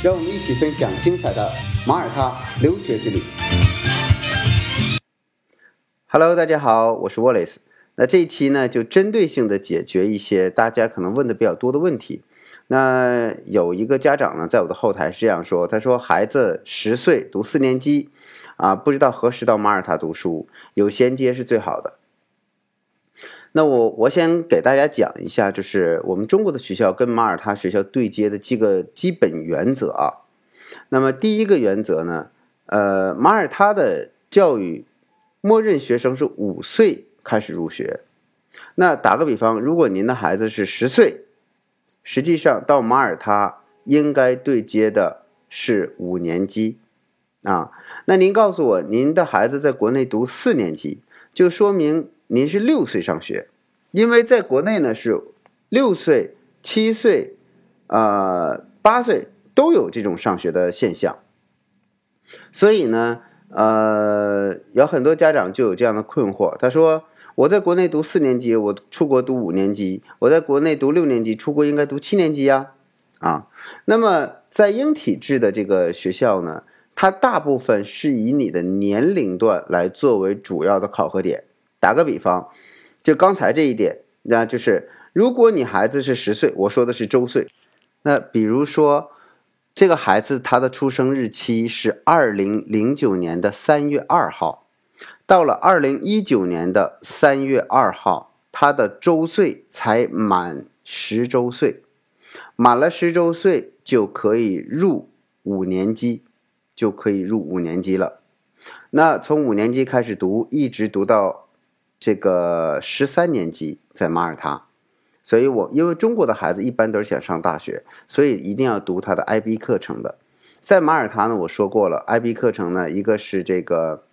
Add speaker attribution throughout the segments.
Speaker 1: 让我们一起分享精彩的马耳他留学之旅。Hello，大家好，我是 Wallace。那这一期呢，就针对性的解决一些大家可能问的比较多的问题。那有一个家长呢，在我的后台是这样说，他说孩子十岁读四年级，啊，不知道何时到马耳他读书，有衔接是最好的。那我我先给大家讲一下，就是我们中国的学校跟马耳他学校对接的几个基本原则啊。那么第一个原则呢，呃，马耳他的教育默认学生是五岁开始入学。那打个比方，如果您的孩子是十岁，实际上到马耳他应该对接的是五年级啊。那您告诉我，您的孩子在国内读四年级，就说明。您是六岁上学，因为在国内呢是六岁、七岁、呃八岁都有这种上学的现象，所以呢，呃，有很多家长就有这样的困惑。他说：“我在国内读四年级，我出国读五年级；我在国内读六年级，出国应该读七年级呀。”啊，那么在英体制的这个学校呢，它大部分是以你的年龄段来作为主要的考核点。打个比方，就刚才这一点，那就是如果你孩子是十岁，我说的是周岁，那比如说这个孩子他的出生日期是二零零九年的三月二号，到了二零一九年的三月二号，他的周岁才满十周岁，满了十周岁就可以入五年级，就可以入五年级了。那从五年级开始读，一直读到。这个十三年级在马耳他，所以我因为中国的孩子一般都是想上大学，所以一定要读他的 IB 课程的。在马耳他呢，我说过了，IB 课程呢，一个是这个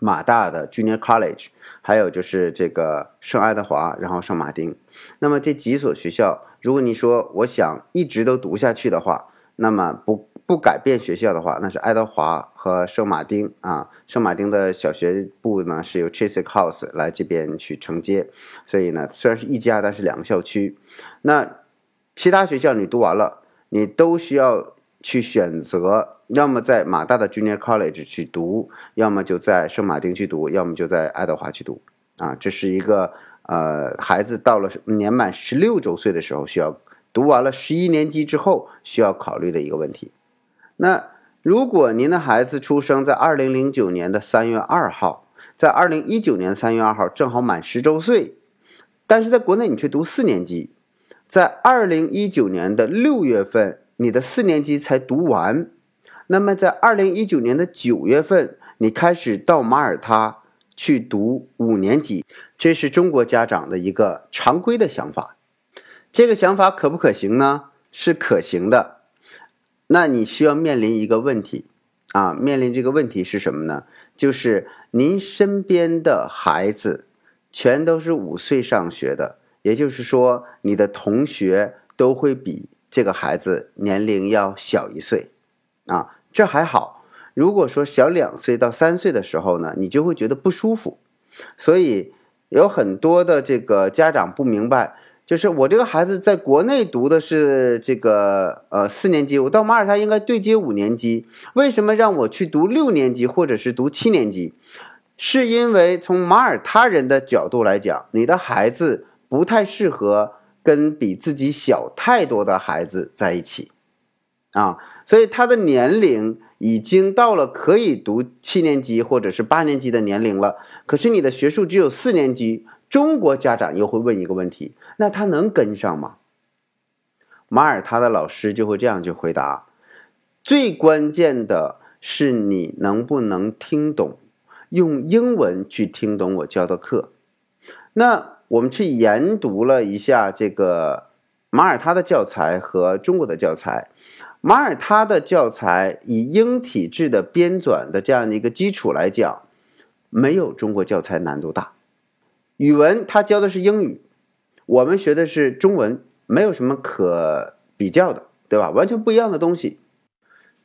Speaker 1: 马大的 Junior College，还有就是这个圣爱德华，然后圣马丁。那么这几所学校，如果你说我想一直都读下去的话，那么不。不改变学校的话，那是爱德华和圣马丁啊。圣马丁的小学部呢是由 Chiswick House 来这边去承接，所以呢虽然是一家，但是两个校区。那其他学校你读完了，你都需要去选择，要么在马大的 Junior College 去读，要么就在圣马丁去读，要么就在爱德华去读啊。这是一个呃，孩子到了年满十六周岁的时候，需要读完了十一年级之后需要考虑的一个问题。那如果您的孩子出生在二零零九年的三月二号，在二零一九年三月二号正好满十周岁，但是在国内你却读四年级，在二零一九年的六月份你的四年级才读完，那么在二零一九年的九月份你开始到马耳他去读五年级，这是中国家长的一个常规的想法，这个想法可不可行呢？是可行的。那你需要面临一个问题，啊，面临这个问题是什么呢？就是您身边的孩子全都是五岁上学的，也就是说，你的同学都会比这个孩子年龄要小一岁，啊，这还好。如果说小两岁到三岁的时候呢，你就会觉得不舒服。所以有很多的这个家长不明白。就是我这个孩子在国内读的是这个呃四年级，我到马耳他应该对接五年级，为什么让我去读六年级或者是读七年级？是因为从马耳他人的角度来讲，你的孩子不太适合跟比自己小太多的孩子在一起啊，所以他的年龄已经到了可以读七年级或者是八年级的年龄了，可是你的学术只有四年级。中国家长又会问一个问题：那他能跟上吗？马耳他的老师就会这样去回答：最关键的是你能不能听懂，用英文去听懂我教的课。那我们去研读了一下这个马耳他的教材和中国的教材。马耳他的教材以英体制的编纂的这样的一个基础来讲，没有中国教材难度大。语文他教的是英语，我们学的是中文，没有什么可比较的，对吧？完全不一样的东西。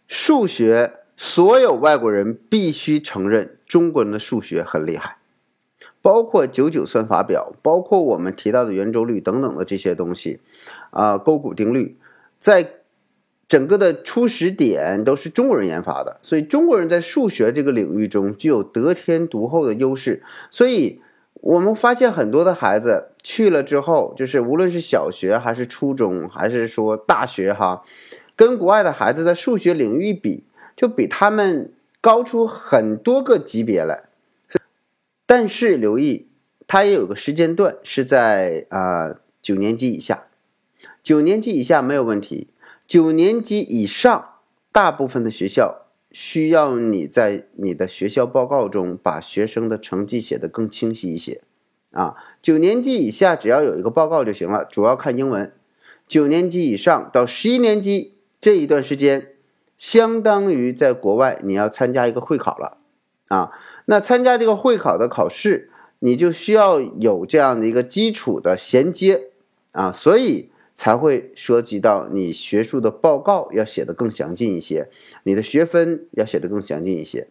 Speaker 1: 数学，所有外国人必须承认中国人的数学很厉害，包括九九算法表，包括我们提到的圆周率等等的这些东西，啊，勾股定律，在。整个的初始点都是中国人研发的，所以中国人在数学这个领域中具有得天独厚的优势。所以我们发现很多的孩子去了之后，就是无论是小学还是初中，还是说大学，哈，跟国外的孩子在数学领域比，就比他们高出很多个级别来。但是留意，它也有个时间段是在啊九年级以下，九年级以下没有问题。九年级以上，大部分的学校需要你在你的学校报告中把学生的成绩写得更清晰一些。啊，九年级以下只要有一个报告就行了，主要看英文。九年级以上到十一年级这一段时间，相当于在国外你要参加一个会考了。啊，那参加这个会考的考试，你就需要有这样的一个基础的衔接。啊，所以。才会涉及到你学术的报告要写的更详尽一些，你的学分要写的更详尽一些。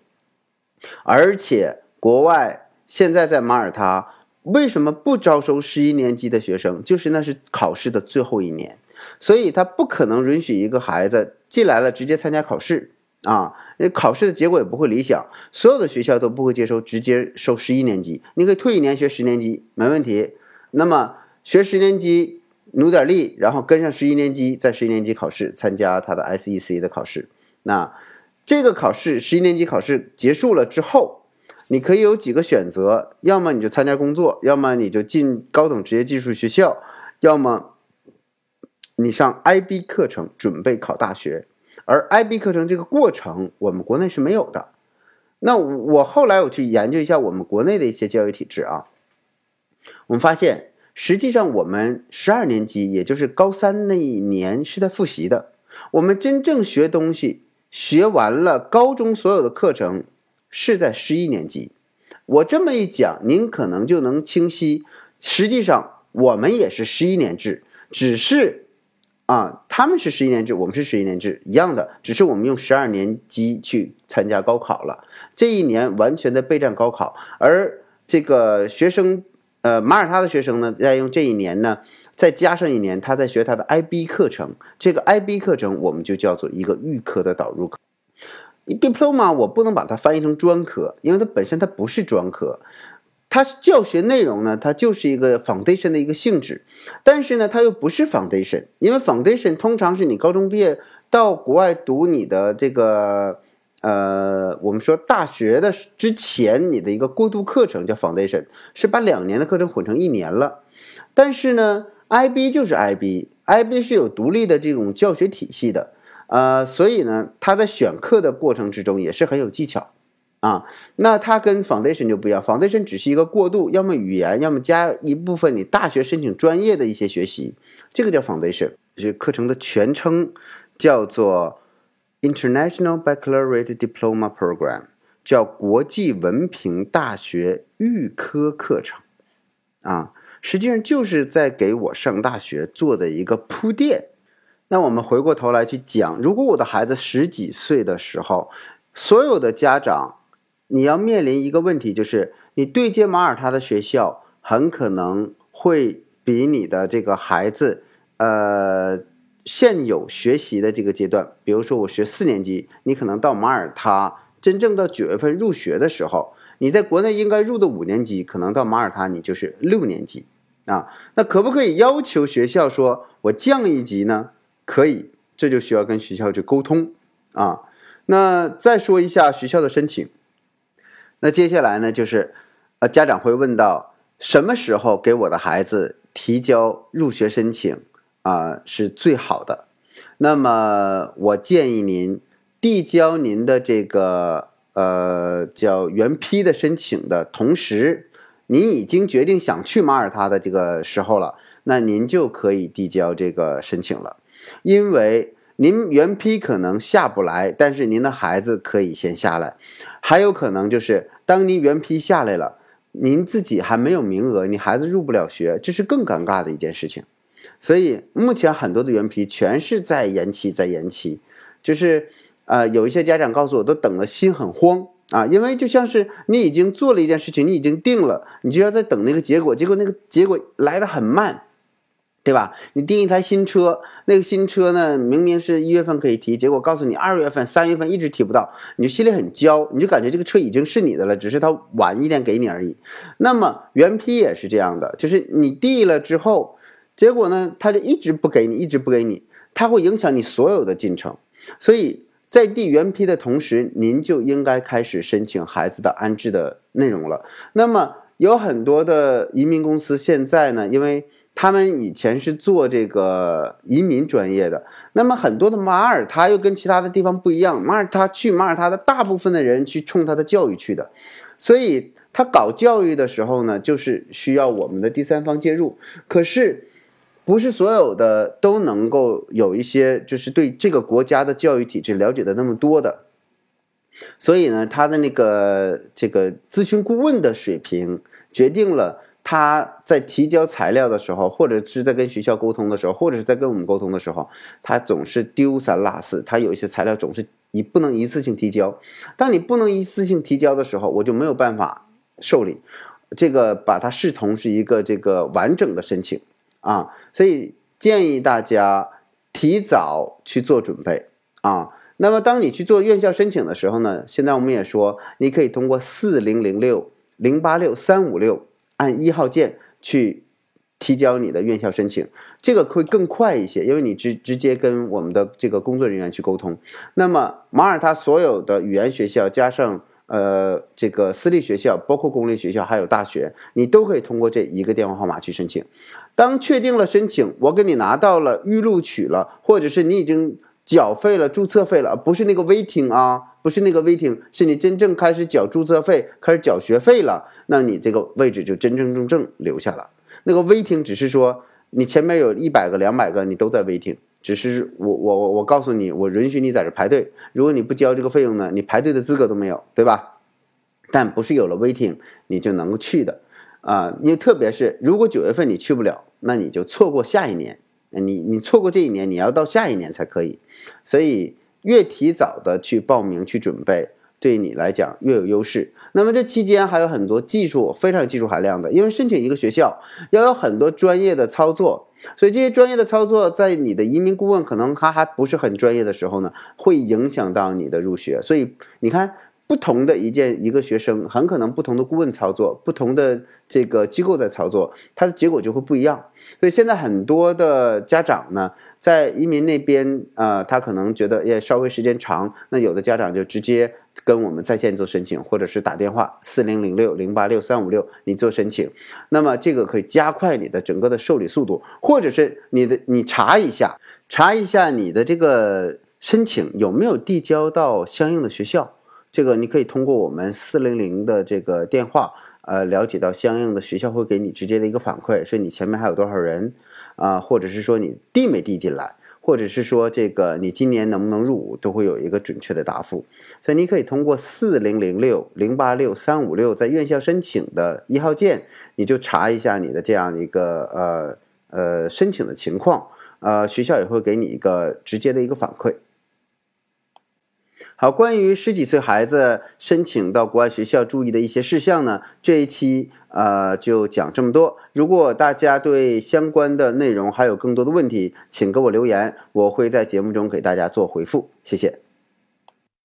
Speaker 1: 而且国外现在在马耳他为什么不招收十一年级的学生？就是那是考试的最后一年，所以他不可能允许一个孩子进来了直接参加考试啊，那考试的结果也不会理想。所有的学校都不会接收直接收十一年级，你可以退一年学十年级没问题。那么学十年级。努点力，然后跟上十一年级，在十一年级考试参加他的 SEC 的考试。那这个考试十一年级考试结束了之后，你可以有几个选择：要么你就参加工作，要么你就进高等职业技术学校，要么你上 IB 课程准备考大学。而 IB 课程这个过程，我们国内是没有的。那我后来我去研究一下我们国内的一些教育体制啊，我们发现。实际上，我们十二年级，也就是高三那一年是在复习的。我们真正学东西，学完了高中所有的课程，是在十一年级。我这么一讲，您可能就能清晰。实际上，我们也是十一年制，只是啊，他们是十一年制，我们是十一年制，一样的，只是我们用十二年级去参加高考了。这一年完全的备战高考，而这个学生。呃，马耳他的学生呢，在用这一年呢，再加上一年，他在学他的 IB 课程。这个 IB 课程我们就叫做一个预科的导入课。Diploma 我不能把它翻译成专科，因为它本身它不是专科，它教学内容呢，它就是一个 foundation 的一个性质。但是呢，它又不是 foundation，因为 foundation 通常是你高中毕业到国外读你的这个。呃，我们说大学的之前，你的一个过渡课程叫 foundation，是把两年的课程混成一年了。但是呢，IB 就是 IB，IB 是有独立的这种教学体系的。呃，所以呢，他在选课的过程之中也是很有技巧啊。那它跟 foundation 就不一样，foundation 只是一个过渡，要么语言，要么加一部分你大学申请专业的一些学习，这个叫 foundation。这课程的全称叫做。International Baccalaureate Diploma Program 叫国际文凭大学预科课程，啊，实际上就是在给我上大学做的一个铺垫。那我们回过头来去讲，如果我的孩子十几岁的时候，所有的家长，你要面临一个问题，就是你对接马耳他的学校，很可能会比你的这个孩子，呃。现有学习的这个阶段，比如说我学四年级，你可能到马耳他真正到九月份入学的时候，你在国内应该入的五年级，可能到马耳他你就是六年级啊。那可不可以要求学校说我降一级呢？可以，这就需要跟学校去沟通啊。那再说一下学校的申请，那接下来呢就是呃家长会问到什么时候给我的孩子提交入学申请？啊，是最好的。那么，我建议您递交您的这个呃叫原批的申请的同时，您已经决定想去马耳他的这个时候了，那您就可以递交这个申请了，因为您原批可能下不来，但是您的孩子可以先下来，还有可能就是当您原批下来了，您自己还没有名额，你孩子入不了学，这是更尴尬的一件事情。所以目前很多的原批全是在延期，在延期，就是呃有一些家长告诉我，都等了心很慌啊，因为就像是你已经做了一件事情，你已经定了，你就要在等那个结果，结果那个结果来的很慢，对吧？你订一台新车，那个新车呢，明明是一月份可以提，结果告诉你二月份、三月份一直提不到，你就心里很焦，你就感觉这个车已经是你的了，只是它晚一点给你而已。那么原批也是这样的，就是你递了之后。结果呢，他就一直不给你，一直不给你，他会影响你所有的进程。所以在递原批的同时，您就应该开始申请孩子的安置的内容了。那么有很多的移民公司现在呢，因为他们以前是做这个移民专业的，那么很多的马耳他又跟其他的地方不一样，马耳他去马耳他的大部分的人去冲他的教育去的，所以他搞教育的时候呢，就是需要我们的第三方介入。可是。不是所有的都能够有一些，就是对这个国家的教育体制了解的那么多的，所以呢，他的那个这个咨询顾问的水平决定了他在提交材料的时候，或者是在跟学校沟通的时候，或者是在跟我们沟通的时候，他总是丢三落四，他有一些材料总是你不能一次性提交。当你不能一次性提交的时候，我就没有办法受理这个，把它视同是一个这个完整的申请。啊，所以建议大家提早去做准备啊。那么，当你去做院校申请的时候呢，现在我们也说，你可以通过四零零六零八六三五六按一号键去提交你的院校申请，这个会更快一些，因为你直直接跟我们的这个工作人员去沟通。那么，马耳他所有的语言学校加上。呃，这个私立学校，包括公立学校，还有大学，你都可以通过这一个电话号码去申请。当确定了申请，我给你拿到了预录取了，或者是你已经缴费了注册费了，不是那个 waiting 啊，不是那个 waiting，是你真正开始缴注册费，开始缴学费了，那你这个位置就真真正正留下了。那个 waiting 只是说你前面有一百个、两百个，你都在 waiting。只是我我我我告诉你，我允许你在这排队。如果你不交这个费用呢，你排队的资格都没有，对吧？但不是有了 waiting 你就能够去的啊！因为特别是如果九月份你去不了，那你就错过下一年。你你错过这一年，你要到下一年才可以。所以越提早的去报名去准备。对你来讲越有优势。那么这期间还有很多技术非常技术含量的，因为申请一个学校要有很多专业的操作，所以这些专业的操作在你的移民顾问可能他还不是很专业的时候呢，会影响到你的入学。所以你看，不同的一件一个学生，很可能不同的顾问操作，不同的这个机构在操作，它的结果就会不一样。所以现在很多的家长呢。在移民那边，呃，他可能觉得也稍微时间长，那有的家长就直接跟我们在线做申请，或者是打电话四零零六零八六三五六，你做申请，那么这个可以加快你的整个的受理速度，或者是你的你查一下，查一下你的这个申请有没有递交到相应的学校，这个你可以通过我们四零零的这个电话，呃，了解到相应的学校会给你直接的一个反馈，说你前面还有多少人。啊，或者是说你递没递进来，或者是说这个你今年能不能入伍，都会有一个准确的答复。所以你可以通过四零零六零八六三五六在院校申请的一号键，你就查一下你的这样一个呃呃申请的情况，呃学校也会给你一个直接的一个反馈。好，关于十几岁孩子申请到国外学校注意的一些事项呢，这一期呃就讲这么多。如果大家对相关的内容还有更多的问题，请给我留言，我会在节目中给大家做回复。谢谢。